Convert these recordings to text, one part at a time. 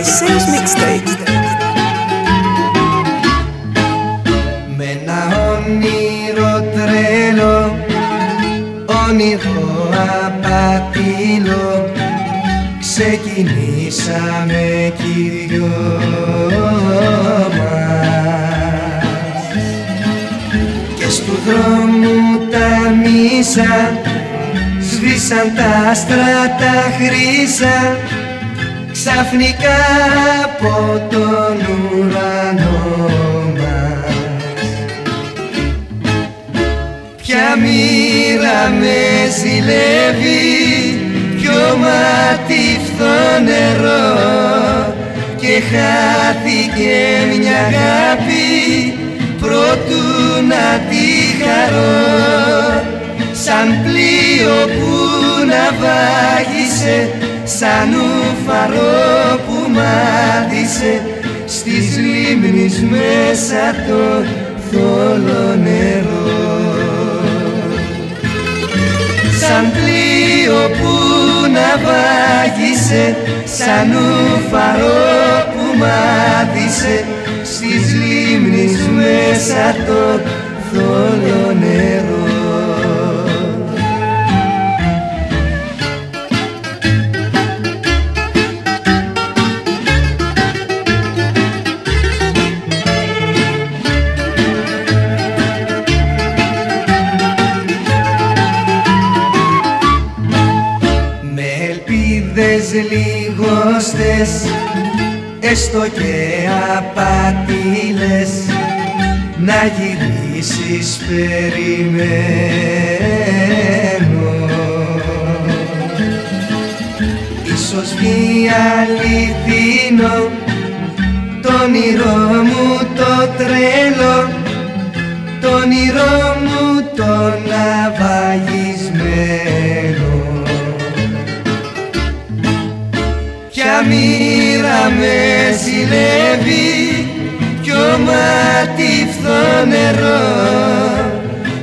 Moiseus Mixtape. Με ένα όνειρο τρέλο, όνειρο απατήλο, ξεκινήσαμε κι οι δυο μας. Και στου δρόμου τα μίσα, σβήσαν τα άστρα τα χρύσα, ξαφνικά από τον ουρανό μας. Ποια μοίρα με ζηλεύει, ποιο ματιφθό νερό και χάθηκε μια αγάπη προτού να τη χαρώ σαν πλοίο που ναυάγησε σαν ουφαρό που μάτισε στις λίμνης μέσα το θόλο νερό. Σαν πλοίο που ναυάγησε σαν ουφαρό που μάτισε στις λίμνης μέσα το θόλο νερό ελπίδες λιγόστες έστω και απατήλες να γυρίσεις περιμένω. Ίσως βγει αληθινό το όνειρό μου το τρέλο το όνειρό μου το ναυαγισμένο μοίρα με ζηλεύει Ποιο μάτι φθό νερό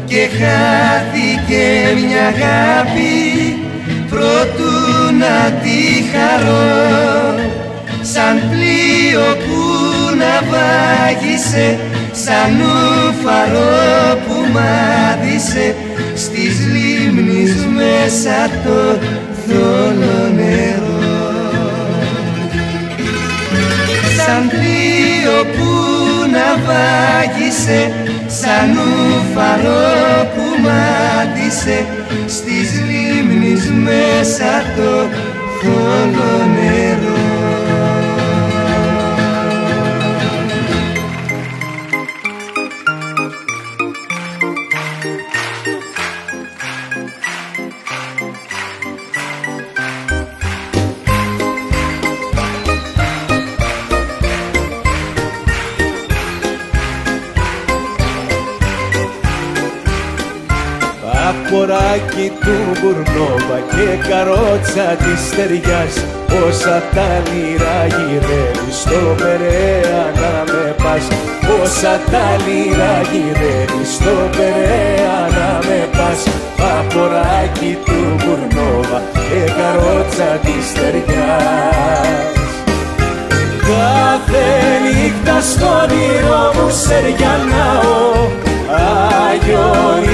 Και χάθηκε μια αγάπη Προτού να τη χαρώ. Σαν πλοίο που ναυάγησε Σαν ουφαρό που μάδισε Στις λίμνης μέσα το θόλο νερό σαν πλοίο που ναυάγησε σαν ουφαρό που μάτισε στις λίμνης μέσα το θόλο νερό Αποράκι του μπουρνόβα και καρότσα της στεριάς. Όσα τα λίρα γυρεύει στο Περαία να με πας. Όσα τα λίρα γυρεύει στο Περαία να με πας. Αποράκι του μπουρνόβα και καρότσα της στεριάς. Κάθε νύχτα στο όνειρό μου σεριανάω Άγιο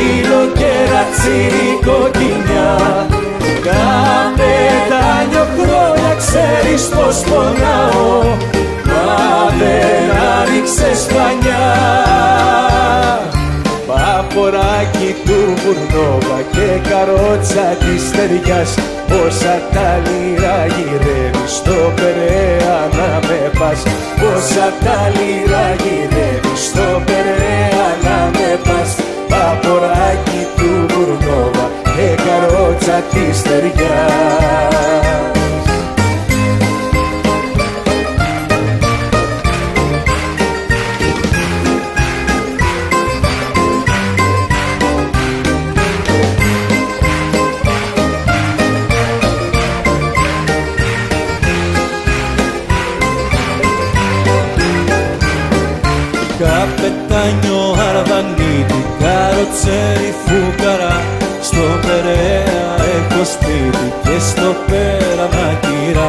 ήλιο και ρατσίρι κοκκινιά. Καπετάνιο χρόνια ξέρεις πως πονάω. Μα δεν άνοιξες πανιά Παποράκι του μπουρνόβα και καρότσα της στεριάς Πόσα τα λίρα γυρεύεις στο Περαία να με πας. Πόσα τα λίρα γυρεύεις στο Περαία να με πας. Παποράκι του μπουρνόβα και καρότσα της στεριάς Καπετάνιο αρβανίτη, καροτσέρι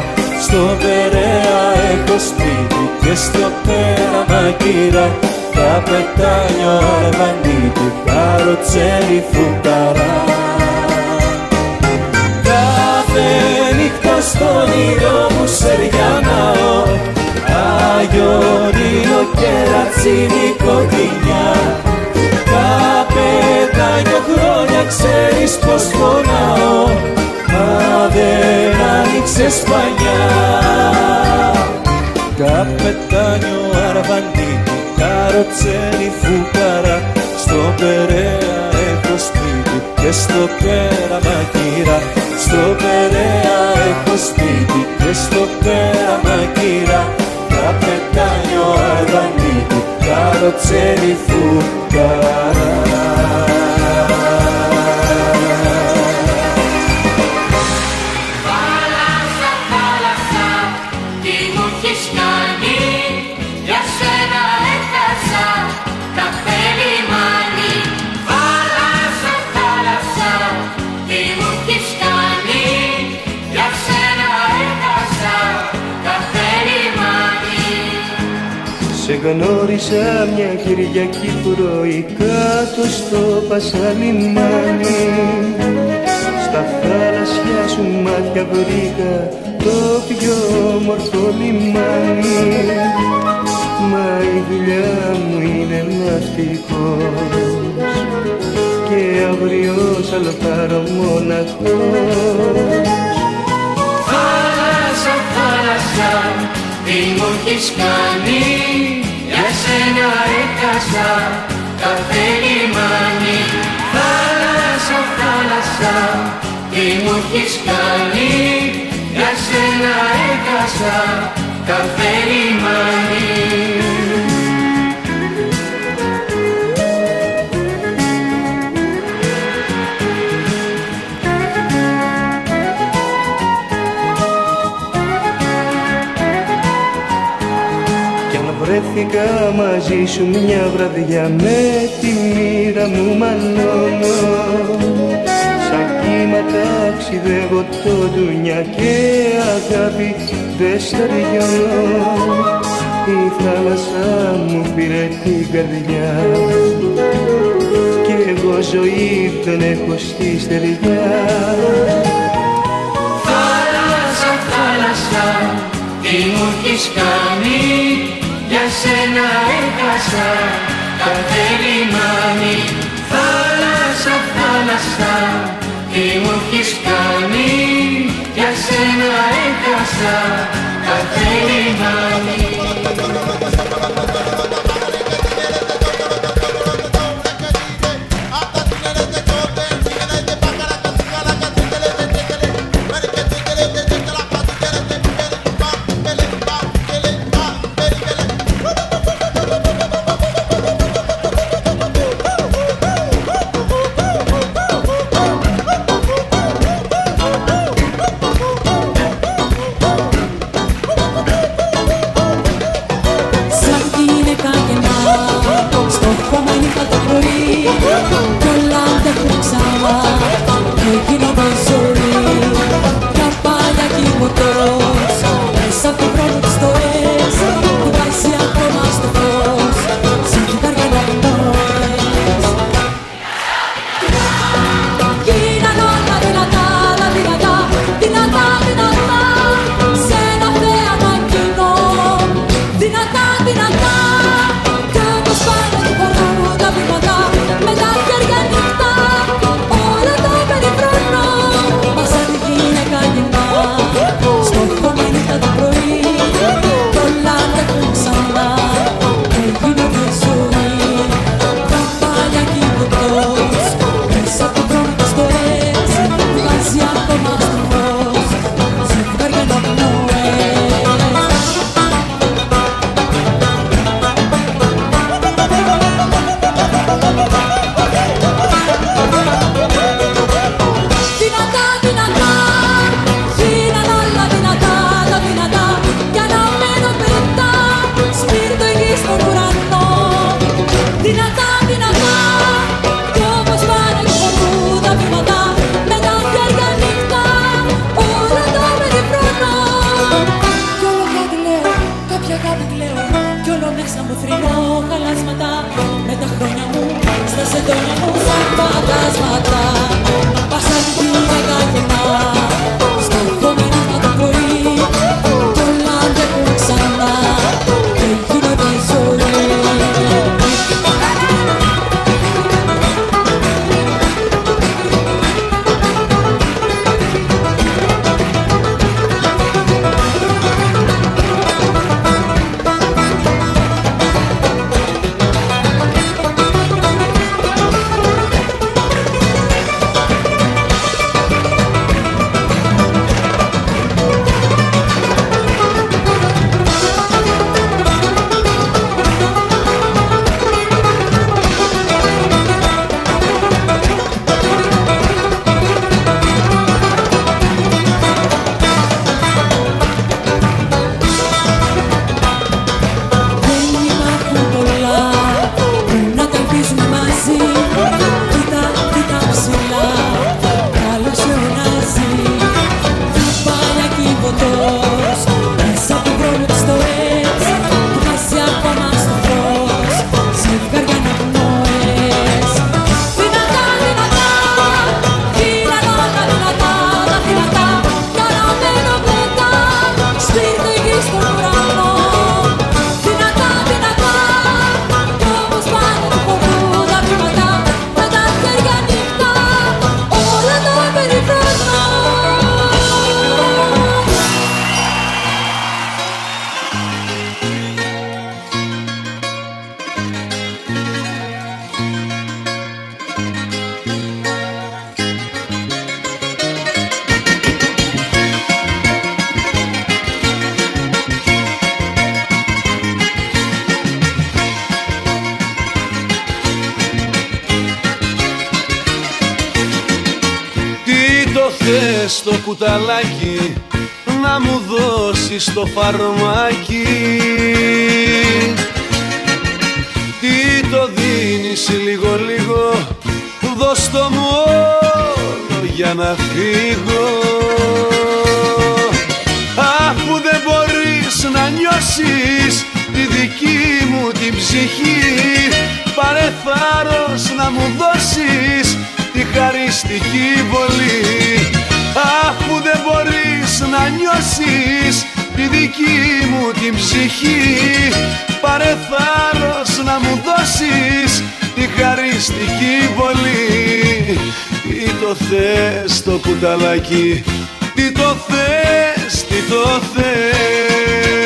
φούκαρα στον Περαία έχω σπίτι και στο πέραμα κύρα Στο Περέα έχω σπίτι και στο πέραμα κύρα Καπετάνιο αρβανίτη, καροτσέλι φουκαρά Κάθε νύχτα στον ήλιο μου σεριανάω Αγιορείο και ρατσίνη κοντινιά Καπετάνιο χρόνια ξέρεις πως φωνάω Μα δεν άνοιξες πανιά. Καπετάνιο αρβανίτη καροτσέλι φουκαρά. Στο Περέα έχω σπίτι και στο πέραμα κύρα Στο Περέα έχω σπίτι και στο πέραμα κύρα Καπετάνιο αρδανίτη καροτσέλι φουκαρά Γνώρισα μια Κυριακή πρωί κάτω στο Πασαλιμάνι. Στα θάλασσια σου μάτια βρήκα το πιο όμορφο λιμάνι. Μα η δουλειά μου είναι ναυτικός και αύριο άλλο πάρω μοναχός. Θάλασσα, θάλασσα, τι μου έχεις κάνει; Για σένα έχασα κάθε λιμάνι Θάλασσα, θάλασσα, τι μου έχεις κάνει Για σένα έχασα κάθε λιμάνι Βρέθηκα μαζί σου μια βραδιά με τη μοίρα μου μαλώνω Σαν κύμα ταξιδεύω το δουνιά και αγάπη δεν στεριώνω Η θάλασσα μου πήρε την καρδιά. Και εγώ ζωή δεν έχω στη στεριά Θάλασσα, θάλασσα, τι μου έχεις κάνει; για σένα έχασα κάθε λιμάνι Θάλασσα, θάλασσα, τι μου έχεις κάνει Για σένα έχασα κάθε λιμάνι στο φαρμάκι. Τι το δίνεις λίγο λίγο Δώσ' το μόνο για να φύγω. Αφού δεν μπορείς να νιώσεις Τη δική μου την ψυχή. Πάρε θάρρος να μου δώσεις Τη χαριστική βολή Αφού δεν μπορείς να νιώσεις τη δική μου την ψυχή. Πάρε θάρρος να μου δώσεις τη χαριστική βολή. Τι το θες το κουταλάκι, τι το θες, τι το θες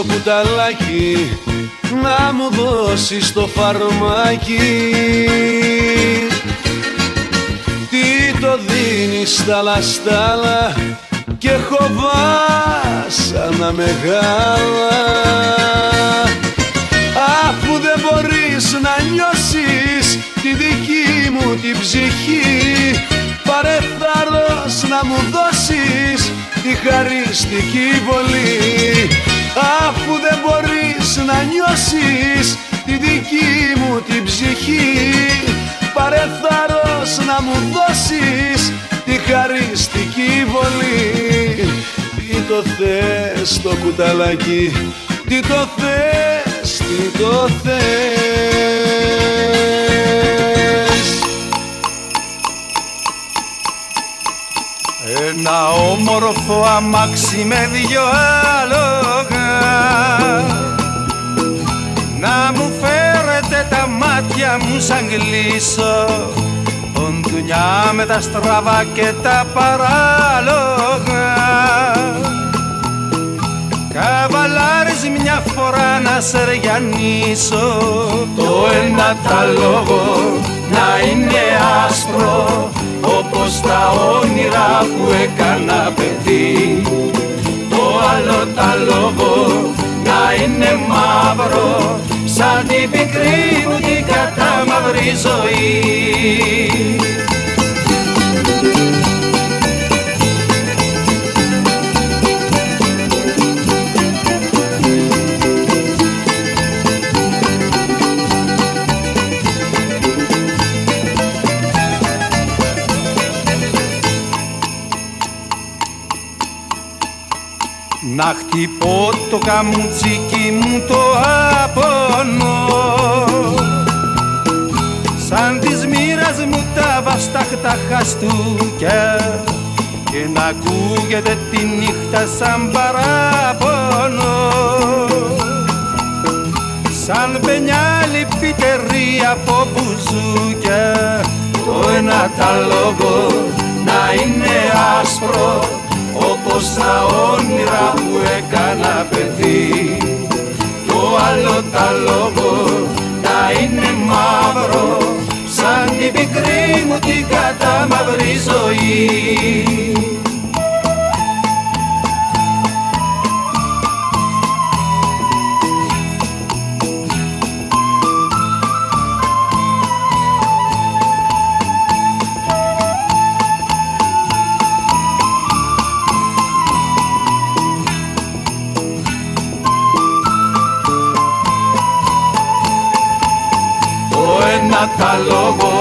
στο κουταλάκι να μου δώσεις το φαρμάκι. Τι το δίνεις στα λαστάλα και έχω βάσανα μεγάλα Αφού δεν μπορείς να νιώσεις τη δική μου την ψυχή Πάρε θάρρος να μου δώσεις τη χαριστική βολή Αφού δεν μπορείς να νιώσεις τη δική μου την ψυχή Πάρε θάρρος να μου δώσεις τη χαριστική βολή. Τι το θες το κουταλάκι, τι το θες, τι το θες Ένα όμορφο αμάξι με δυο άλογα. Να μου φέρετε τα μάτια μου σαν γλύσω Ποντουνιά με τα στραβά και τα παράλογα. Καβαλάρεις μια φορά να σεριανίσω Το ένα τα λόγο να είναι άσπρο όπως τα όνειρα που έκανα παιδί. Το άλλο τα λόγο να είναι μαύρο σαν την πικρή μου την κατάμαυρη ζωή να χτυπώ το καμουτσίκι μου το απονό σαν της μοίρας μου τα βαστάχτα χαστούκια και να ακούγεται τη νύχτα σαν παράπονο. Σαν πενιάλι πιτερή από μπουζούκια το ένα τα λόγο να είναι άσπρο όπως τα όνειρα που έκανα παιδί το άλλο τα λόγο να είναι μαύρο σαν την πικρή μου την κατάμαυρη ζωή τα λόγο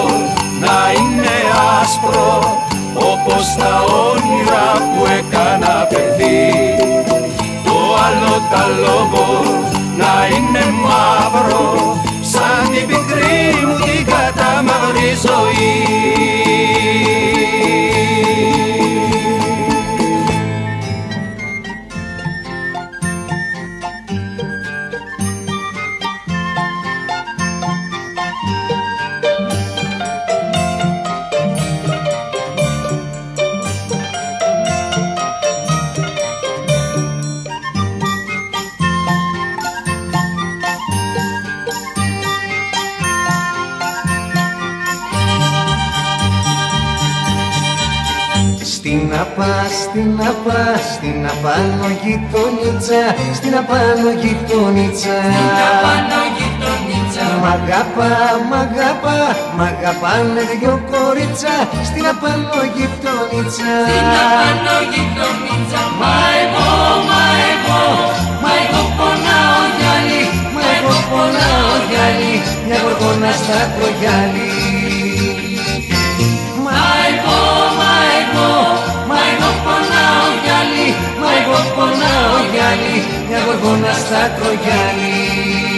να είναι άσπρο όπως τα όνειρα που έκανα παιδί. Το άλλο τα λόγο να είναι μαύρο σαν την πικρή μου την κατάμαυρη ζωή στην απά, στην απάνω γειτονίτσα, στην απάνω γειτονίτσα. Στην απάνω γειτονίτσα. Μ' αγαπά, μ' αγαπά, μ' αγαπάνε δυο κορίτσα, στην απάνω γειτονίτσα. Στην απάνω γειτονίτσα. Μα εγώ, μα εγώ, μα εγώ πονάω γυάλι, μα εγώ πονάω γυάλι, μια γοργόνα στα κρογιάλι. Πονάω γυάλι, μια γοργόνα στα κρογιάλι.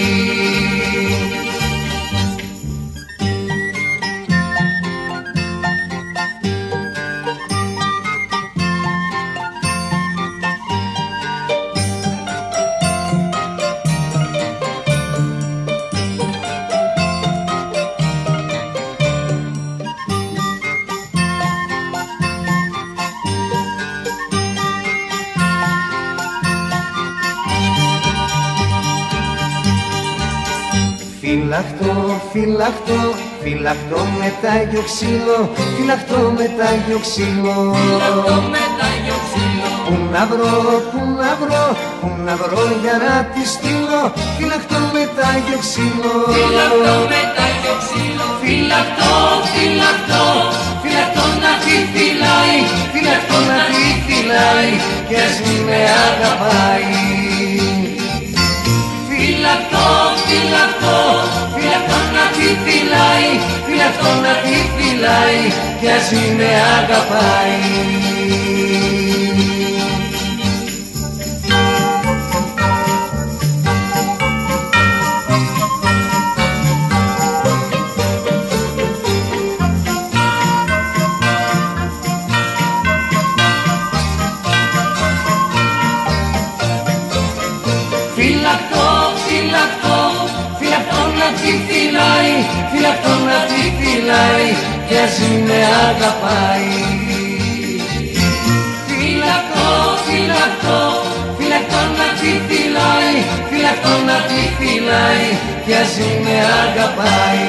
Φυλαχτό, φυλαχτό, φυλαχτό με τάγιο ξύλο, φυλαχτό με τάγιο ξύλο. Φυλαχτό με τάγιο ξύλο. Πού να βρω, πού να βρω, πού να βρω για να τη στείλω, φυλαχτό με τάγιο ξύλο. Φυλαχτό με τάγιο ξύλο. Φυλαχτό, φυλαχτό, φυλαχτό να τη φυλάει, φυλαχτό να τη φυλάει, κι ας μη με αγαπάει. Φυλακτό, φυλακτό, φυλακτό να τη φυλάει, φυλακτό να τη φυλάει, κι ας με αγαπάει. Κι ας με αγαπάει. Φυλακτό, φυλακτό, φυλακτό να τη φυλάει Φυλακτό να τη φυλάει κι ας με αγαπάει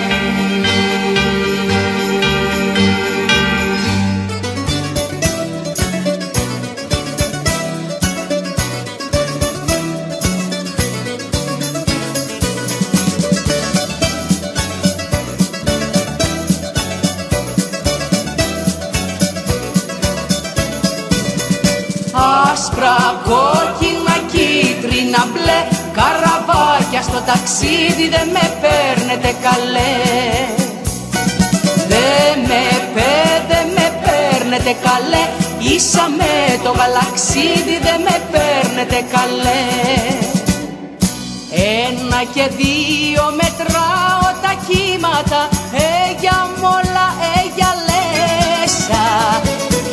στο ταξίδι δεν με παίρνετε καλέ. Δεν με πέ, δεν με παίρνετε καλέ. Με το γαλαξίδι δεν με παίρνετε καλέ. Ένα και δύο μετράω τα κύματα. Ε για μόλα, ε για λέσα.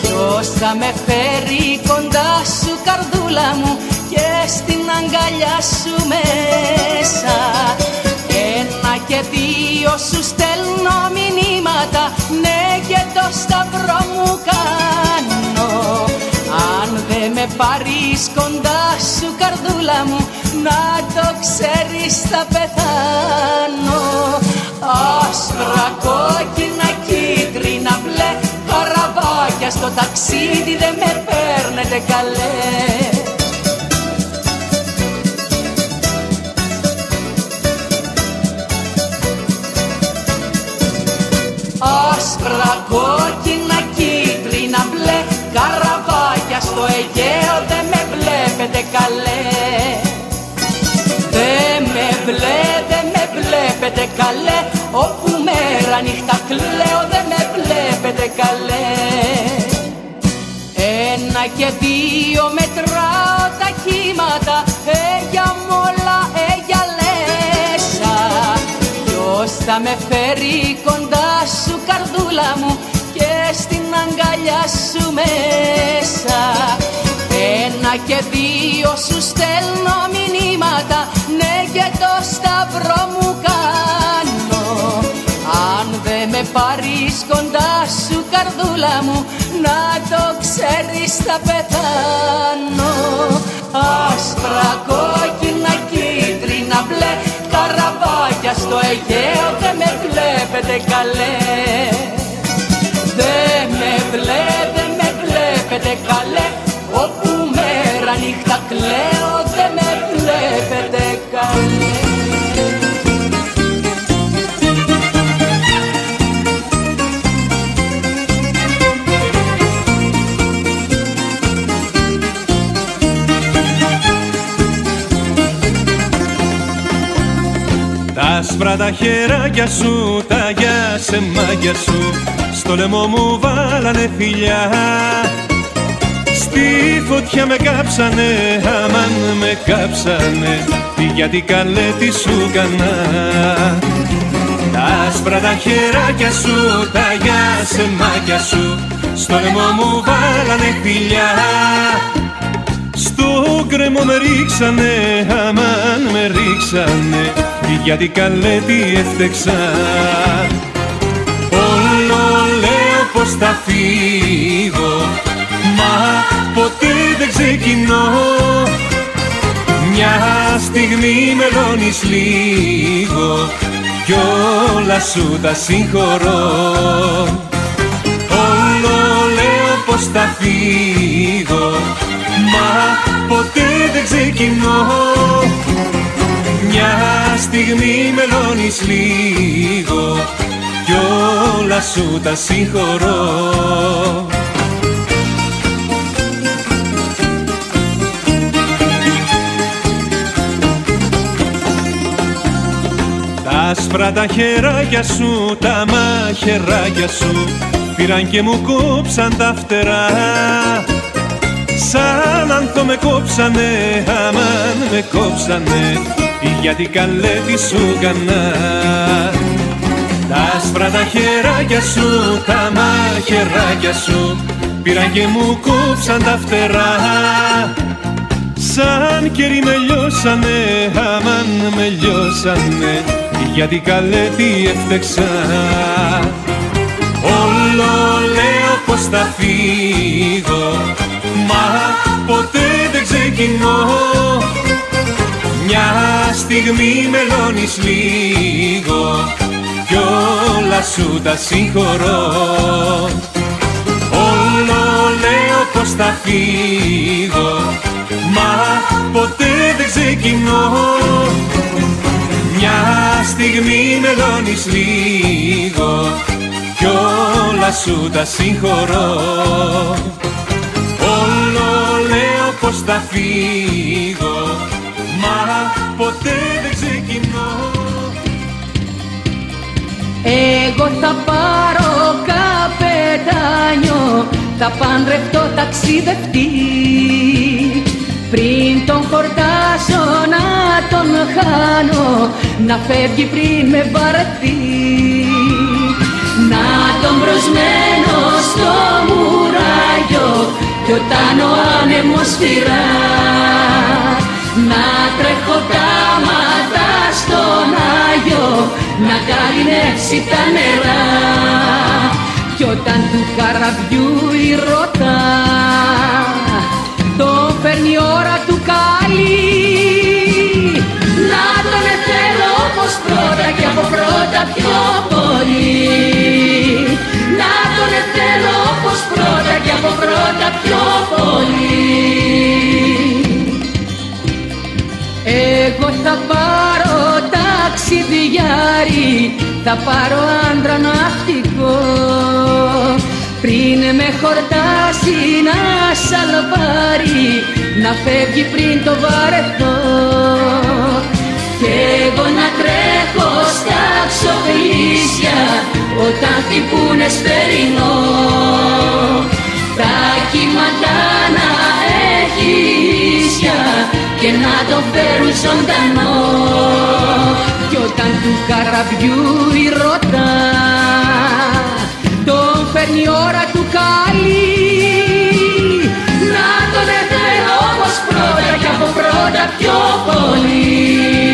Ποιος θα με φέρει κοντά σου καρδούλα μου; Και στην αγκαλιά σου μέσα. Ένα και δύο σου στέλνω μηνύματα Ναι και το σταυρό μου κάνω. Αν δεν με πάρεις κοντά σου καρδούλα μου Να το ξέρεις θα πεθάνω. Άσπρα κόκκινα κίτρινα μπλε Καραβάκια στο ταξίδι δεν με παίρνετε καλέ καλέ. Δεν με βλέ, δεν με βλέπετε καλέ. Όπου μέρα νύχτα κλαίω δεν με βλέπετε καλέ. Ένα και δύο μετράω τα κύματα. Ε για μόλα, ε για λέσα Ποιος θα με φέρει κοντά σου καρδούλα μου; και στην αγκαλιά σου μέσα. Ένα και δύο σου στέλνω μηνύματα ναι και το σταυρό μου κάνω. Αν δεν με πάρεις κοντά σου καρδούλα μου να το ξέρεις θα πεθάνω. Άσπρα, κόκκινα, κίτρινα, μπλε καραβάκια στο Αιγαίο δεν με βλέπετε καλέ άσπρα τα χεράκια σου, τα γεια σε μάγια σου. Στο λαιμό μου βάλανε φιλιά. Στη φωτιά με κάψανε, αμάν με κάψανε. Γιατί καλέ τι σου κανά Τα άσπρα τα χεράκια σου, τα γεια σε μάγια σου. Στο λαιμό μου βάλανε φιλιά. Στο κρεμό με ρίξανε, αμάν με ρίξανε γιατί καλέ τι έφτεξα. Όλο λέω πως θα φύγω Μα ποτέ δεν ξεκινώ. Μια στιγμή μελώνεις λίγο Κι όλα σου τα συγχωρώ. Όλο λέω πως θα φύγω Μα ποτέ δεν ξεκινώ μια στιγμή μελώνεις λίγο κι όλα σου τα συγχωρώ. Τα άσπρα τα χεράκια σου, τα μαχαιράκια σου πήραν και μου κόψαν τα φτερά. Σαν ανθό με κόψανε, αμάν με κόψανε γιατί καλέ τι σου κανά Τα άσπρα τα χεράκια σου, τα μαχαιράκια σου Πήραν και μου κόψαν τα φτερά. Σαν κερί με λιώσανε, αμάν με λιώσανε Γιατί καλέ τι έφτεξα. Όλο λέω πως θα φύγω Μα ποτέ δεν ξεκινώ. μια στιγμή μελώνεις λίγο κι όλα σου τα συγχωρώ. Όλο λέω πως θα φύγω μα ποτέ δεν ξεκινώ. Μια στιγμή μελώνεις λίγο κι όλα σου τα συγχωρώ. Όλο λέω πως θα φύγω μα ποτέ δεν ξεκινώ. Εγώ θα πάρω καπετάνιο θα παντρευτώ ταξιδευτή. Πριν τον χορτάσω να τον χάνω να φεύγει πριν με βαρεθεί. Να τον προσμένω στο μουράγιο κι όταν ο άνεμος φυρά να τρέχω τα μάτια στον Άγιο να καλυνεύσει τα νερά. Κι όταν του καραβιού η ρωτά το φέρνει ώρα του καλή. Να τον θέλω όπως πρώτα και από πρώτα πιο πολύ. Να τον θέλω όπως πρώτα και από πρώτα πιο πολύ θα πάρω ταξιδιάρι θα πάρω άντρα ναυτικό. Πριν με χορτάσει να σαλβάρει να φεύγει πριν το βαρεθώ. Και εγώ να τρέχω στα ξοφλήσια όταν χτυπούνε σπερινό τα κύματα να έχει ίσια και να το φέρουν ζωντανό. Κι όταν του καραβιού η ρωτά τον φέρνει η ώρα του καλή. Να τον εθέλω όπως πρώτα και από πρώτα πιο πολύ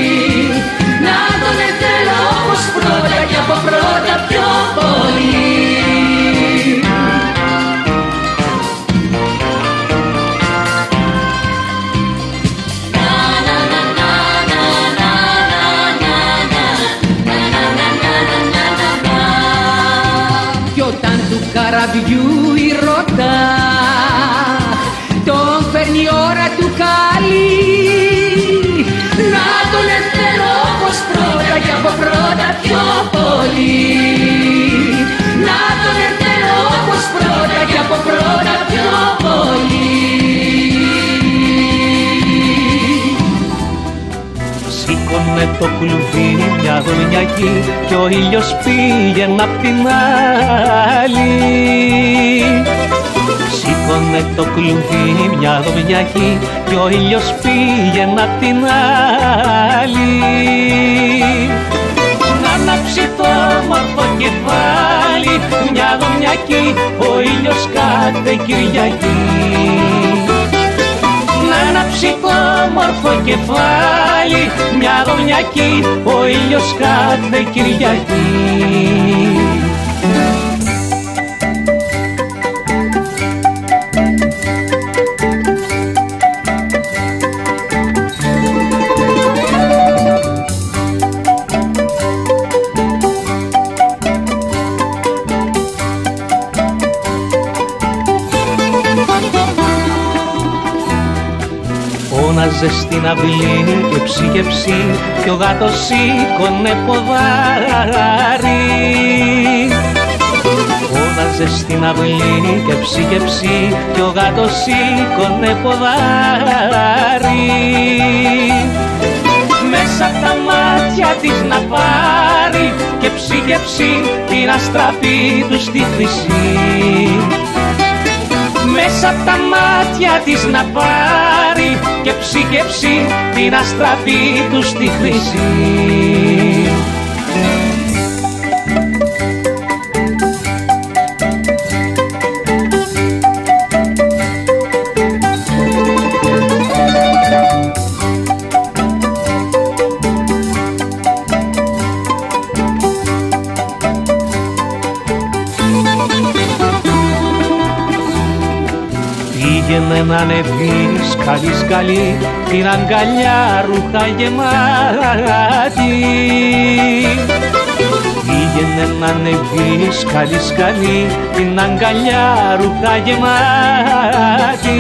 το κλουβί μια δονιακή κι ο ήλιος πήγαινε απ' την άλλη. Σήκωνε το κλουβί μια δομιακή κι ο ήλιος πήγαινε απ' την άλλη. Να ανάψει το όμορφο κεφάλι μια δομιακή ο ήλιος κάθε Κυριακή να ανάψει το όμορφο κεφάλι μια δομιακή ο ήλιος κάθε Κυριακή. Φώναζε στην αυλή και ψή και ψή κι ο γάτος σήκωνε ποδάρι. Φώναζε στην αυλή και ψή και ψή κι ο γάτος σήκωνε ποδάρι. Μέσα απ' τα μάτια της να πάρει και ψή και ψή την αστραπή του στη χρυσή μέσα απ' τα μάτια της να πάρει και ψή και ψή την αστραπή του στη χρυσή. Πήγαινε να ανεβεί σκαλί σκαλί την αγκαλιά ρούχα γεμάτη Πήγαινε να ανεβεί σκαλί σκαλί την αγκαλιά ρούχα γεμάτη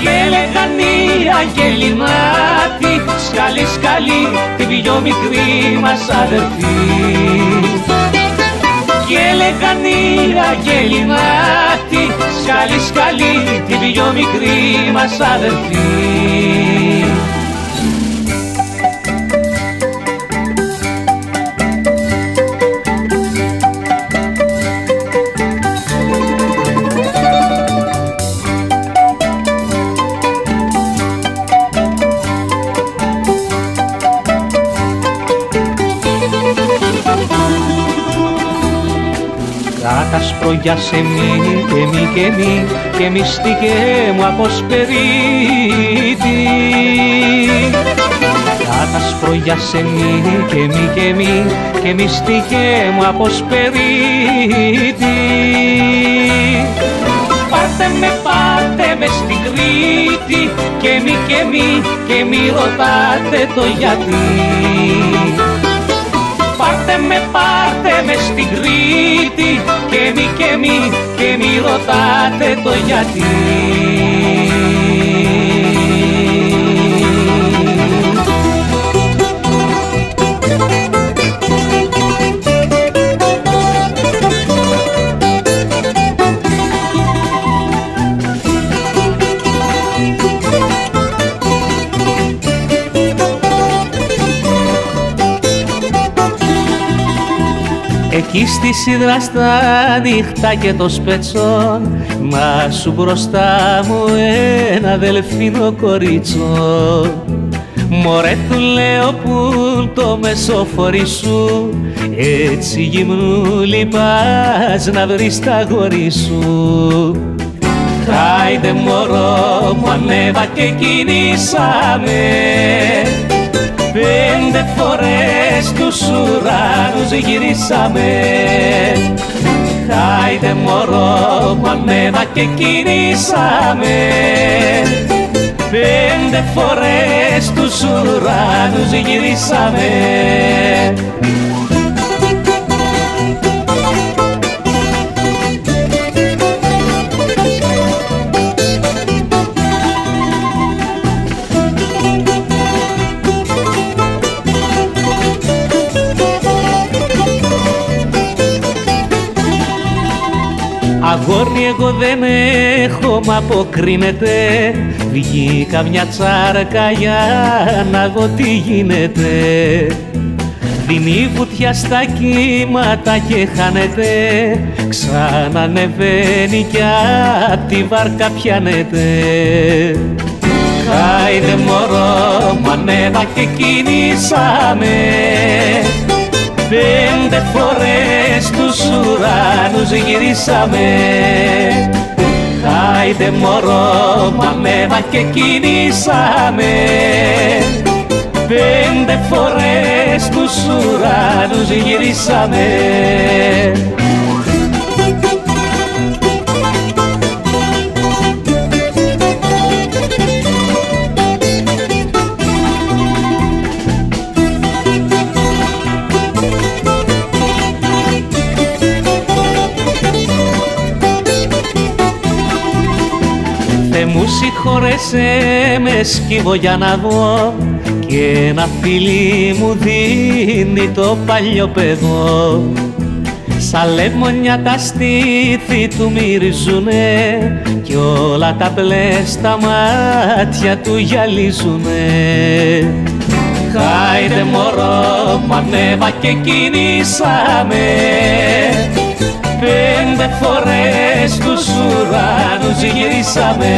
και έλεγαν οι αγγελινάτοι σκαλί σκαλί την πιο μικρή μας αδερφή και έλεγαν οι αγγελινάτοι σκαλί σκαλί την πιο μικρή μας αδερφή. Τα σπρογιά σε μη και μη και μη και μυστικέ μου αποσπερίτη. Τα σπρογιά σε μη και μη και μη και μυστικέ μου αποσπερίτη. Πάρτε με, πάτε με στην Κρήτη και μη και μη και μη ρωτάτε το γιατί Πάρτε με, πάρτε με στην Κρήτη. Και μη και μη και μη ρωτάτε το γιατί Εκεί στη σίδρα στα νύχτα και το σπετσό Μα σου μπροστά μου ένα δελφίνο κορίτσο. Μωρέ του λέω που το μεσοφορί σου Έτσι γυμνούλη πας να βρεις τα γόρι σου. Χάιντε μωρό μου ανέβα και κινήσαμε Πέντε φορές τους ουρανούς γυρίσαμε. Χάιντε μωρό μου ανέβα και κινήσαμε. Πέντε φορές τους ουρανούς γυρίσαμε Αγόρι εγώ δεν έχω μ' αποκρίνεται. Βγήκα μια τσάρκα για να δω τι γίνεται. Δίνει βουτιά στα κύματα και χάνεται. Ξανανεβαίνει κι απ' τη βάρκα πιάνεται. Χάιντε μωρό μου ανέβα και κινήσαμε Πέντε φορές τους ουρανούς γυρίσαμε. Χάιντε μωρό μου ανέβα και κινήσαμε. Πέντε φορές τους ουρανούς γυρίσαμε συγχωρέσαι με σκύβω για να δω και ένα φίλι μου δίνει το παλιό παιδό. Σαν λεμονιά τα στήθη του μυρίζουνε κι όλα τα μπλες στα μάτια του γυαλίζουνε. Χάιντε μωρό μου ανέβα και κινήσαμε Πέντε φορές τους ουρανούς γυρίσαμε.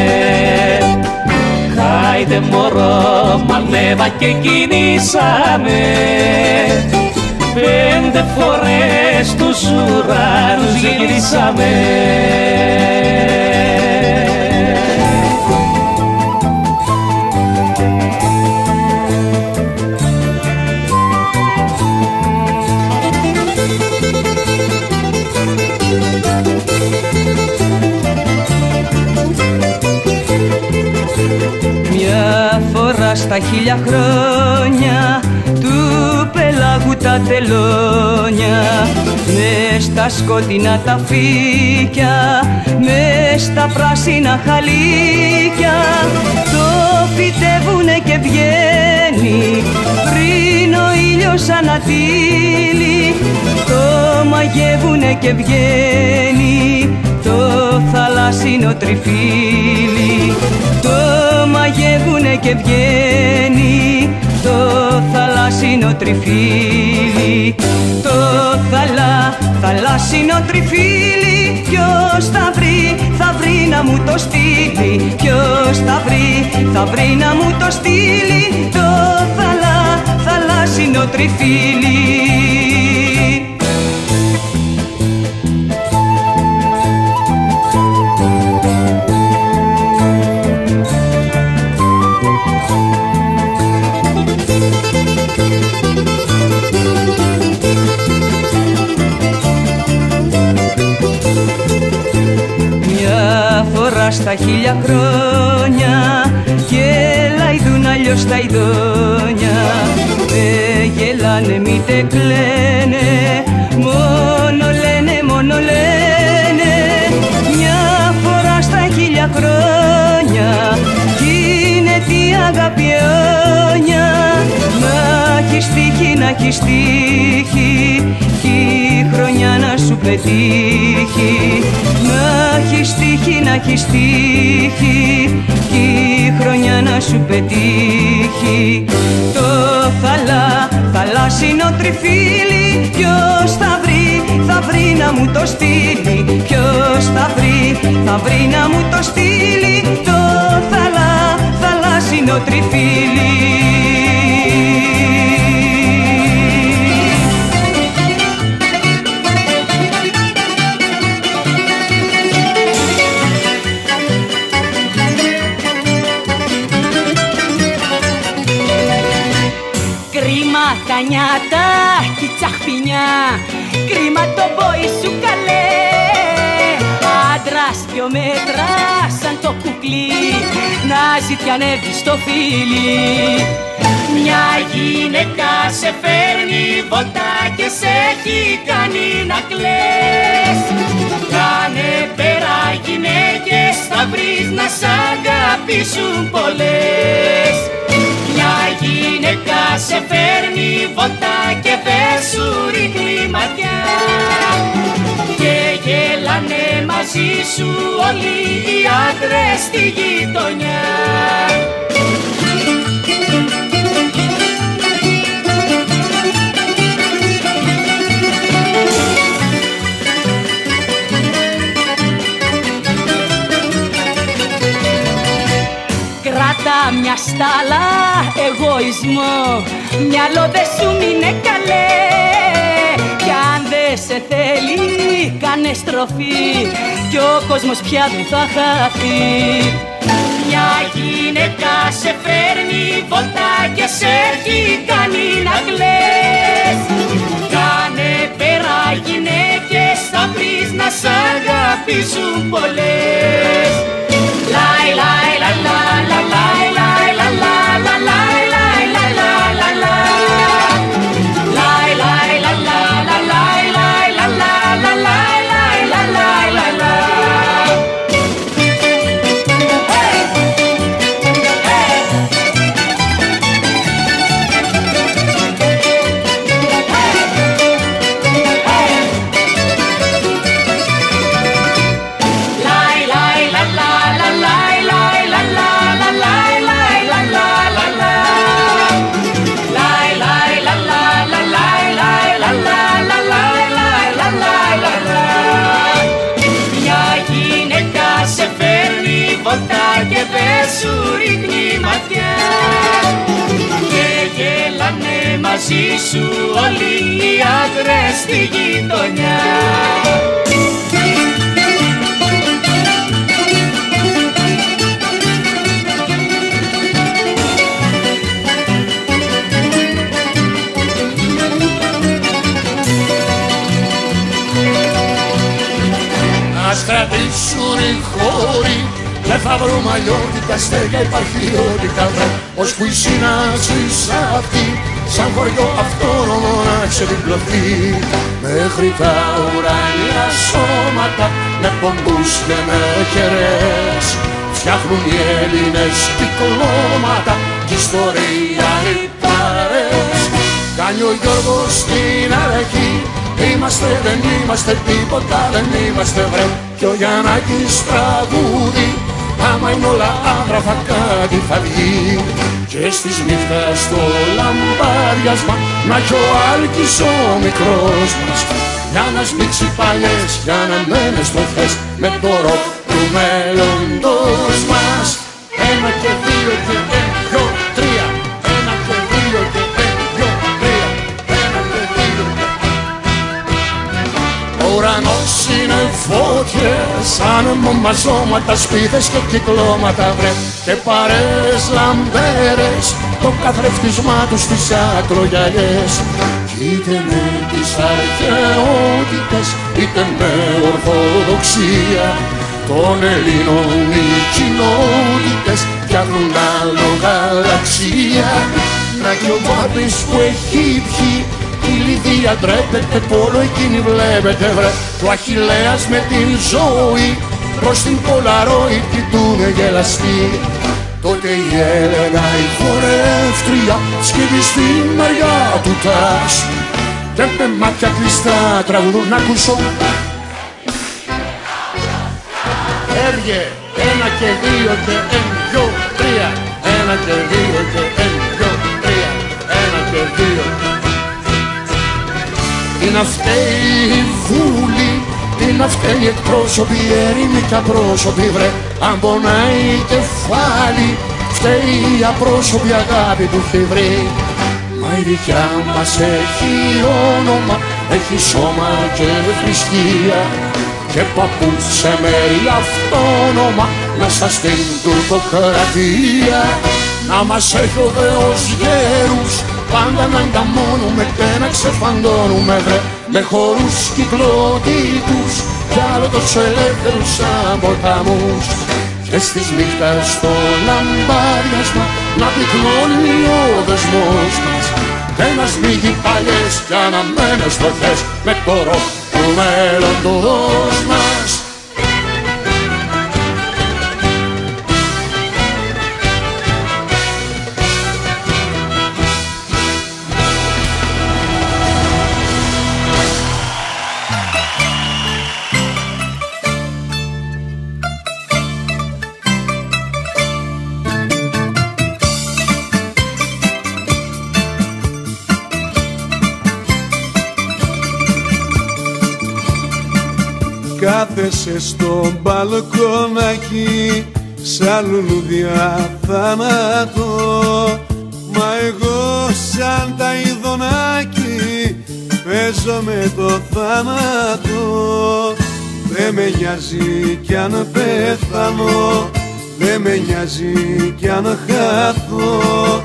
Χάιντε μωρό μ' ανέβα και κινήσαμε. Πέντε φορές τους ουρανούς γυρίσαμε στα χίλια χρόνια του πελάγου τα τελώνια. Μες στα σκοτεινά τα φύκια μες στα πράσινα χαλίκια. Το φυτεύουνε και βγαίνει πριν ο ήλιος ανατύλει το μαγεύουνε και βγαίνει το θαλάσσινο τριφύλι. Το μαγεύουνε και βγαίνει το θαλάσσινο τριφύλι. Το θαλά, θαλάσσινο τριφύλι ποιος θα βρει, θα βρει να μου το στείλει. Ποιος θα βρει, θα βρει να μου το στείλει το θαλά, θαλάσσινο τριφύλι χίλια χρόνια και λαϊδούν αλλιώς τα ειδόνια. Δεν γελάνε μήτε κλαίνε μόνο λένε, μόνο λένε. Μια φορά στα χίλια χρόνια κι είναι τι αγάπη αιώνια. Να έχεις τύχει, να έχεις τύχει χρονιά να σου πετύχει. Να έχεις τύχει, να έχεις τύχει Κι η χρονιά να σου πετύχει. Το θαλά, θαλάσσινο τριφύλι Ποιος θα βρει, θα βρει να μου το στείλει. Ποιος θα βρει, θα βρει να μου το στείλει. Το θαλά, θαλάσσινο τριφύλι τα νιάτα και τσαχπινιά. Κρίμα το πόη σου καλέ. Άντρας δυο μέτρας σαν το κουκλί Να ζητιανεύει στο φίλι. Μια γυναίκα σε φέρνει βοτά και σε έχει κάνει να κλαις. Κάνε πέρα γυναίκες θα βρεις να σ' αγαπήσουν πολλές γυναίκα σε φέρνει βοτά και δεν σου ρίχνει ματιά και γέλανε μαζί σου όλοι οι άντρες στη γειτονιά μια στάλα εγωισμό. Μυαλό δε σου μείνε καλέ. Κι αν δε σε θέλει κάνε στροφή. Κι ο κόσμος πια δεν θα χαθεί. Μια γυναίκα σε φέρνει βολτά και σε έχει κάνει να κλαις. Κάνε πέρα γυναίκες θα βρεις να σ' αγαπήσουν πολλές ลายลายลาลาลาลาย βρω Ώσπου η συνάσεις αυτή Σαν χωριό αυτόνομο να ξεδιπλωθεί. Μέχρι τα ουράνια σώματα Με πομπούς και με χερές Φτιάχνουν οι Έλληνες κυκλώματα Κι ιστορία οι παρές Κάνει ο Γιώργος την αραχή Είμαστε, δεν είμαστε τίποτα, δεν είμαστε βρε. Κι ο Γιαννάκης τραγούδι Άμα είναι όλα άγραφα κάτι θα βγει. Και στις νύχτες στο λαμπάδιασμα Να έχει ο Άλκης ο μικρός μας. Για να σμίξει παλιές, για να μένει στο θες Με το ροκ του μέλλοντος μας. Ένα και δύο και δυο, τρία. Ένα και δύο και δυο, τρία. Ένα και δύο και ο ουρανός είναι φώτιες, άνεμο μαζώματα, σπίθες και κυκλώματα βρε. Και παρές λαμπέρες, το καθρεφτισμά τους στις ακρογιαλιές Κι είτε με τις αρχαιότητες, είτε με ορθοδοξία. Των Ελλήνων οι κοινότητες φτιάχνουν άλλο γαλαξία. Να κι ο Μπάμπης που έχει πιει η Λιδία ντρέπεται πόλο εκείνη βλέπετε βρε. Το Αχιλέας με την ζωή προς την Πολαρόη κοιτούνε γελαστή. Τότε η Έλενα η χορεύτρια σκύβει στην μεριά του τάς. Και με μάτια κλειστά τραγουδούν να ακούσω. Έβγε ένα και δύο και ένα, δυο, τρία. Ένα και δύο και ένα, δυο, τρία. Ένα και δύο Είναι αυτοί οι βούλοι είναι αυτοί οι εκπρόσωποι, ερήμοι και απρόσωποι βρε. Αν πονάει κεφάλι, φταίει η απρόσωπη αγάπη που έχει βρει. Μα η δικιά μας έχει όνομα, έχει σώμα και θρησκεία. Και παππούς σε μέρη αυτόνομα μέσα στην τουρκοκρατία. Να μας έχει ο Θεός γέρους πάντα να εγκαμώνουμε και να ξεφαντώνουμε βρε με χορούς κυκλωτικούς κι άλλο τόσο ελεύθερους σαν ποταμούς και στις νύχτας στο λαμπάριασμα να πυκνώνει ο δεσμός μας. Και να σμίγει παλιές κι αναμένες φτωχές με το ροκ του μέλλοντος μας Κάθεσαι στο μπαλκόνακι σαν λουλουδιά θάνατο Μα εγώ σαν τα ειδονάκι παίζω με το θάνατο. Δεν με νοιάζει κι αν πέθανω Δεν με νοιάζει κι αν χάθω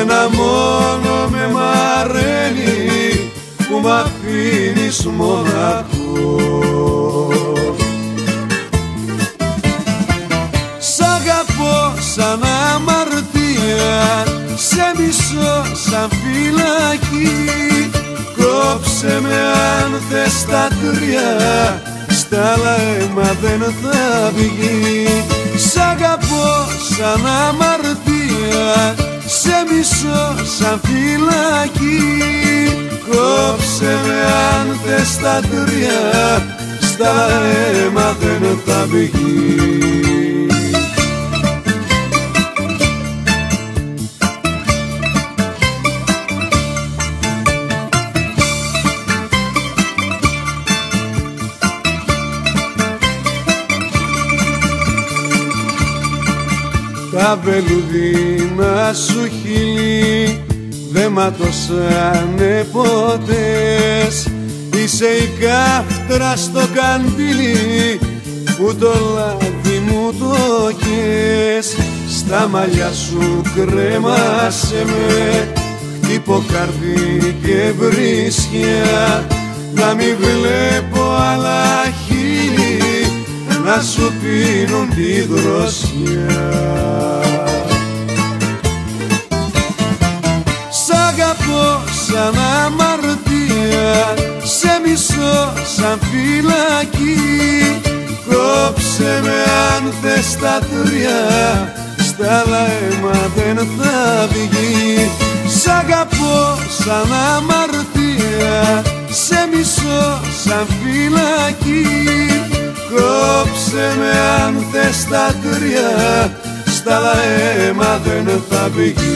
Ένα μόνο με μαραίνει που μ' αφήνεις μοναχός σαν αμαρτία σε μισώ σαν φυλακή. Κόψε με αν θες τα τρία στα άλλα αίμα δεν θα βγει. Σ' αγαπώ σαν αμαρτία σε μισώ σαν φυλακή. Κόψε με αν θες τα τρία στα αίμα δεν θα βγει Τα βελουδίνα σου χείλη δε ματώσανε ποτές. Είσαι η κάφτρα στο καντήλι που το λάδι μου το κες Στα μαλλιά σου κρέμασε με χτύπω καρδί και βρίσκια να μην βλέπω άλλα χείλη να σου πίνουν τη δροσιά. Σ' αγαπώ σαν αμαρτία σε μισώ σαν φυλακή. Κόψε με αν θες τα τρία στα αίμα δεν θα βγει. Σ' αγαπώ σαν αμαρτία σε μισώ σαν φυλακή Κόψε με αν θες τα τρία στα αίμα δεν θα βγει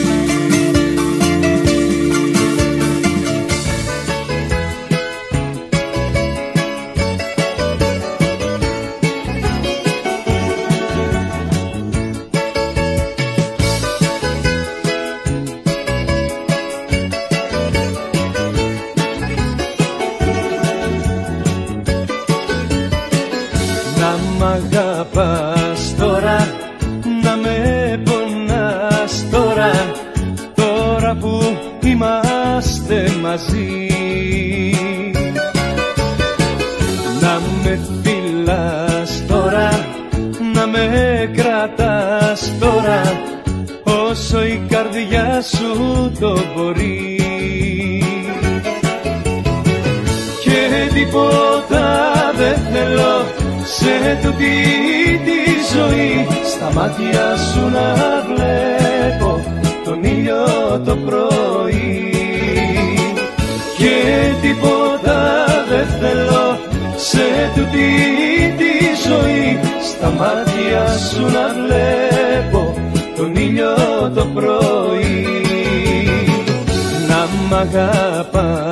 Να μ' αγαπάς τώρα Να με πονάς τώρα. Τώρα που είμαστε μαζί. Να με φυλάς τώρα κρατάς τώρα. Όσο η καρδιά σου το μπορεί. Και τίποτα δεν θέλω σε τούτη τη ζωή στα μάτια σου να βλέπω τον ήλιο το πρωί. Και τίποτα δεν θέλω σε τούτη τη ζωή στα μάτια σου να βλέπω τον ήλιο το πρωί. Να μ' αγαπάς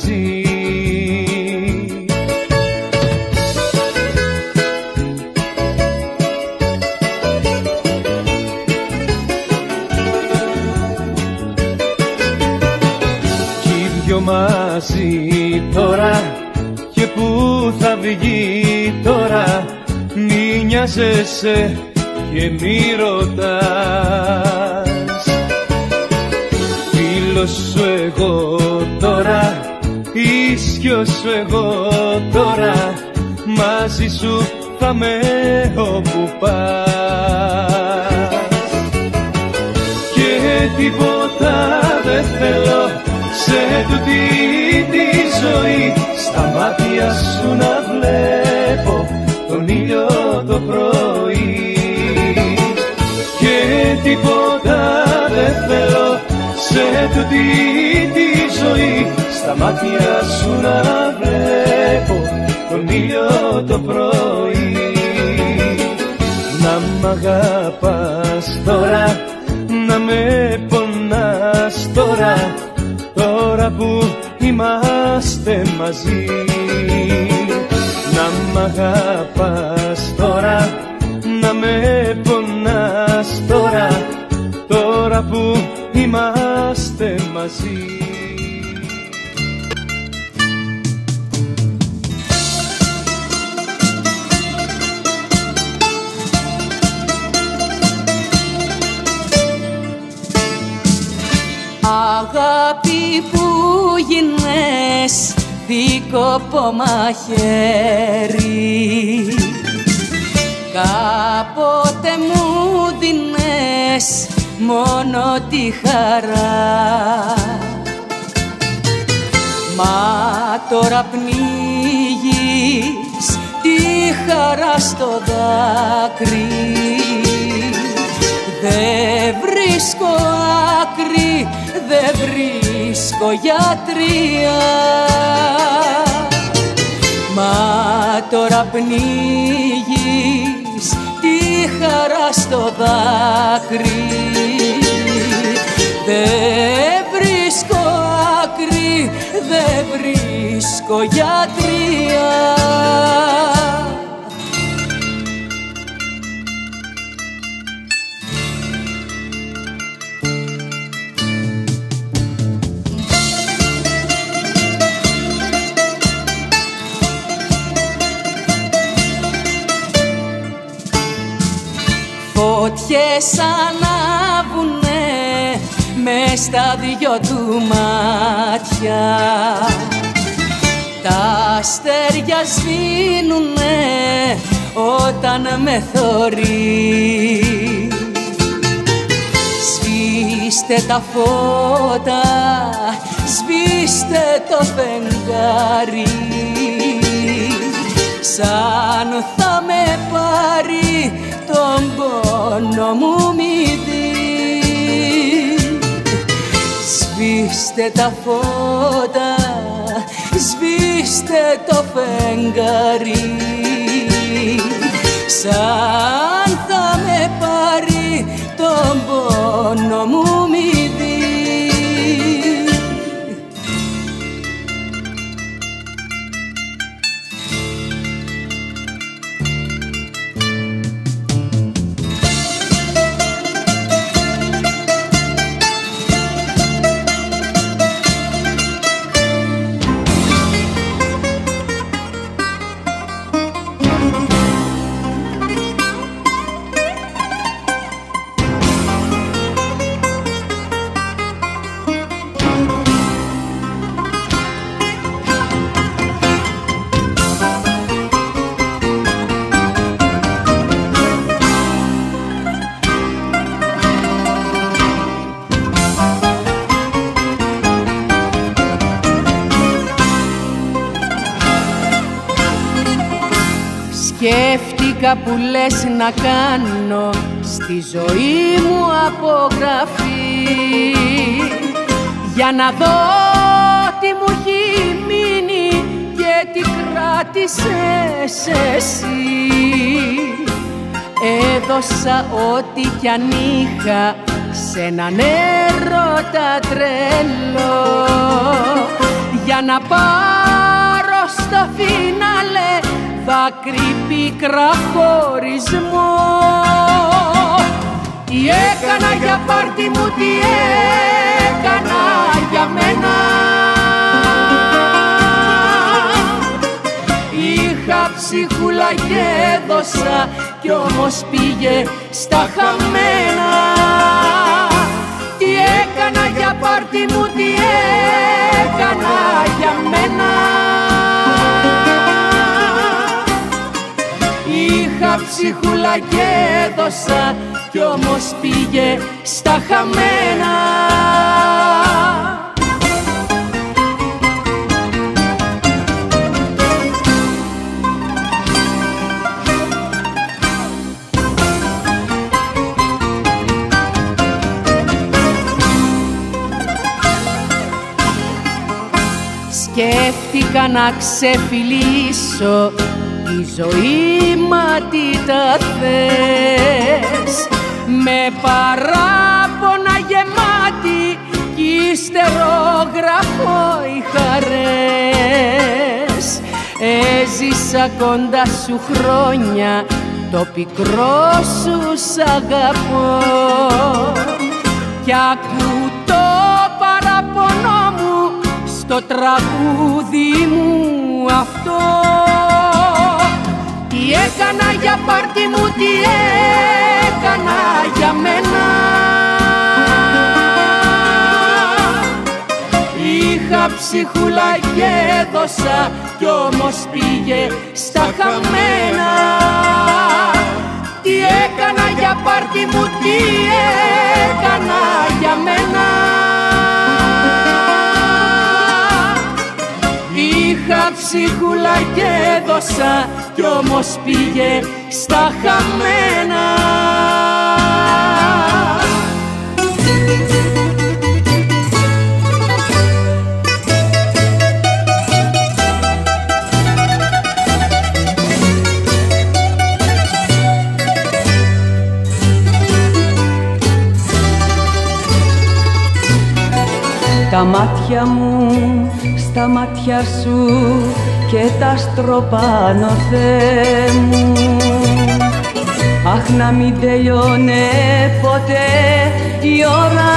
μαζί. Μαζί τώρα και που θα βγει τώρα μη νοιάζεσαι και μη ρωτάς. Φίλος σου εγώ τώρα, ίσιος σου εγώ τώρα μαζί σου θα με όπου πας. Και τίποτα δεν θέλω σε τούτη τη ζωή στα μάτια σου να βλέπω τον ήλιο το πρωί. Και τίποτα δεν θέλω σε τούτη τη ζωή στα μάτια σου να βλέπω τον ήλιο το πρωί. Να μ' αγαπάς τώρα να με πονάς τώρα τώρα που είμαστε μαζί. Να μ' αγαπάς τώρα να με πονάς τώρα τώρα που είμαστε μαζί. Αγάπη που γίνες δίκοπο μαχαίρι Κάποτε μου δίνες μόνο τη χαρά. Μα τώρα πνίγεις τη χαρά στο δάκρυ. Δεν βρίσκω άκρη δεν βρίσκω γιατρία. Μα τώρα πνίγεις τη χαρά στο δάκρυ. Δεν βρίσκω άκρη, δεν βρίσκω γιατρία φωτιές ανάβουνε μες στα δυο του μάτια. Τα αστέρια σβήνουνε όταν με θωρεί. Σβήστε τα φώτα, σβήστε το φεγγάρι. Σαν θα με πάρει τον πόνο μου μη δεις. Σβήστε τα φώτα, σβήστε το φεγγάρι. Σαν θα με πάρει τον πόνο μου μη δει Σκέφτηκα που λες να κάνω στη ζωή μου απογραφή. Για να δω τι μου έχει μείνει και τι κράτησες εσύ. Έδωσα ό,τι κι αν είχα σε έναν έρωτα τρελό. Για να πάρω στο φινάλε δάκρυ πίκρα χωρισμό. Τι έκανα για πάρτι μου, τι έκανα για μένα. Είχα ψυχούλα και έδωσα κι όμως πήγε στα χαμένα. Τι έκανα για πάρτι μου, τι έκανα για μένα Είχα ψυχούλα και έδωσα κι όμως πήγε στα χαμένα. Σκέφτηκα να ξεφυλίσω τη ζωή μα τι τα θες. Με παράπονα γεμάτη κι ύστερο γραφώ οι χαρές. Έζησα κοντά σου χρόνια το πικρό σου σ' αγαπώ. Κι ακού το παραπονό μου στο τραγούδι μου αυτό. Τι έκανα για πάρτι μου, τι έκανα για μένα. Είχα ψυχούλα και έδωσα κι όμως πήγε στα χαμένα. Τι έκανα για πάρτι μου, τι έκανα για μένα Είχα ψυχούλα και έδωσα κι όμως πήγε στα χαμένα. Τα μάτια μου στα μάτια σου και τα στροπάνω Θεέ μου. Αχ να μην τελειώνε ποτέ η ώρα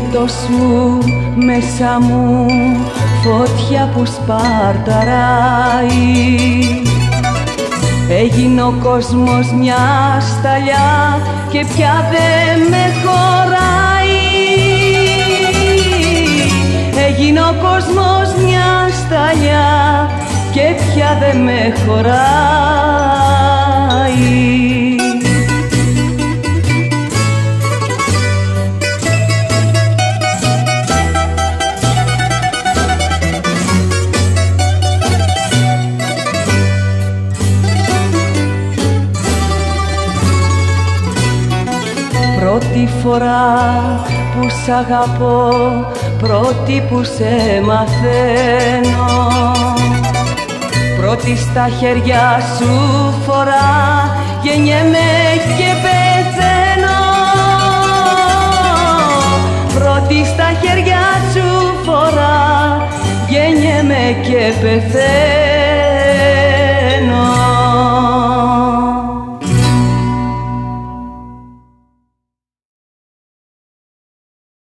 Ο πύρετος σου μέσα μου φωτιά που σπαρταράει. Έγινε ο κόσμος μια σταλιά και πια δεν με χωράει. Έγινε ο κόσμος μια σταλιά και πια δεν με χωράει φορά που σ' αγαπώ, πρώτη που σε μαθαίνω. Πρώτη στα χέρια σου φορά, γεννιέμαι και πεθαίνω. Πρώτη στα χέρια σου φορά, γεννιέμαι και πεθαίνω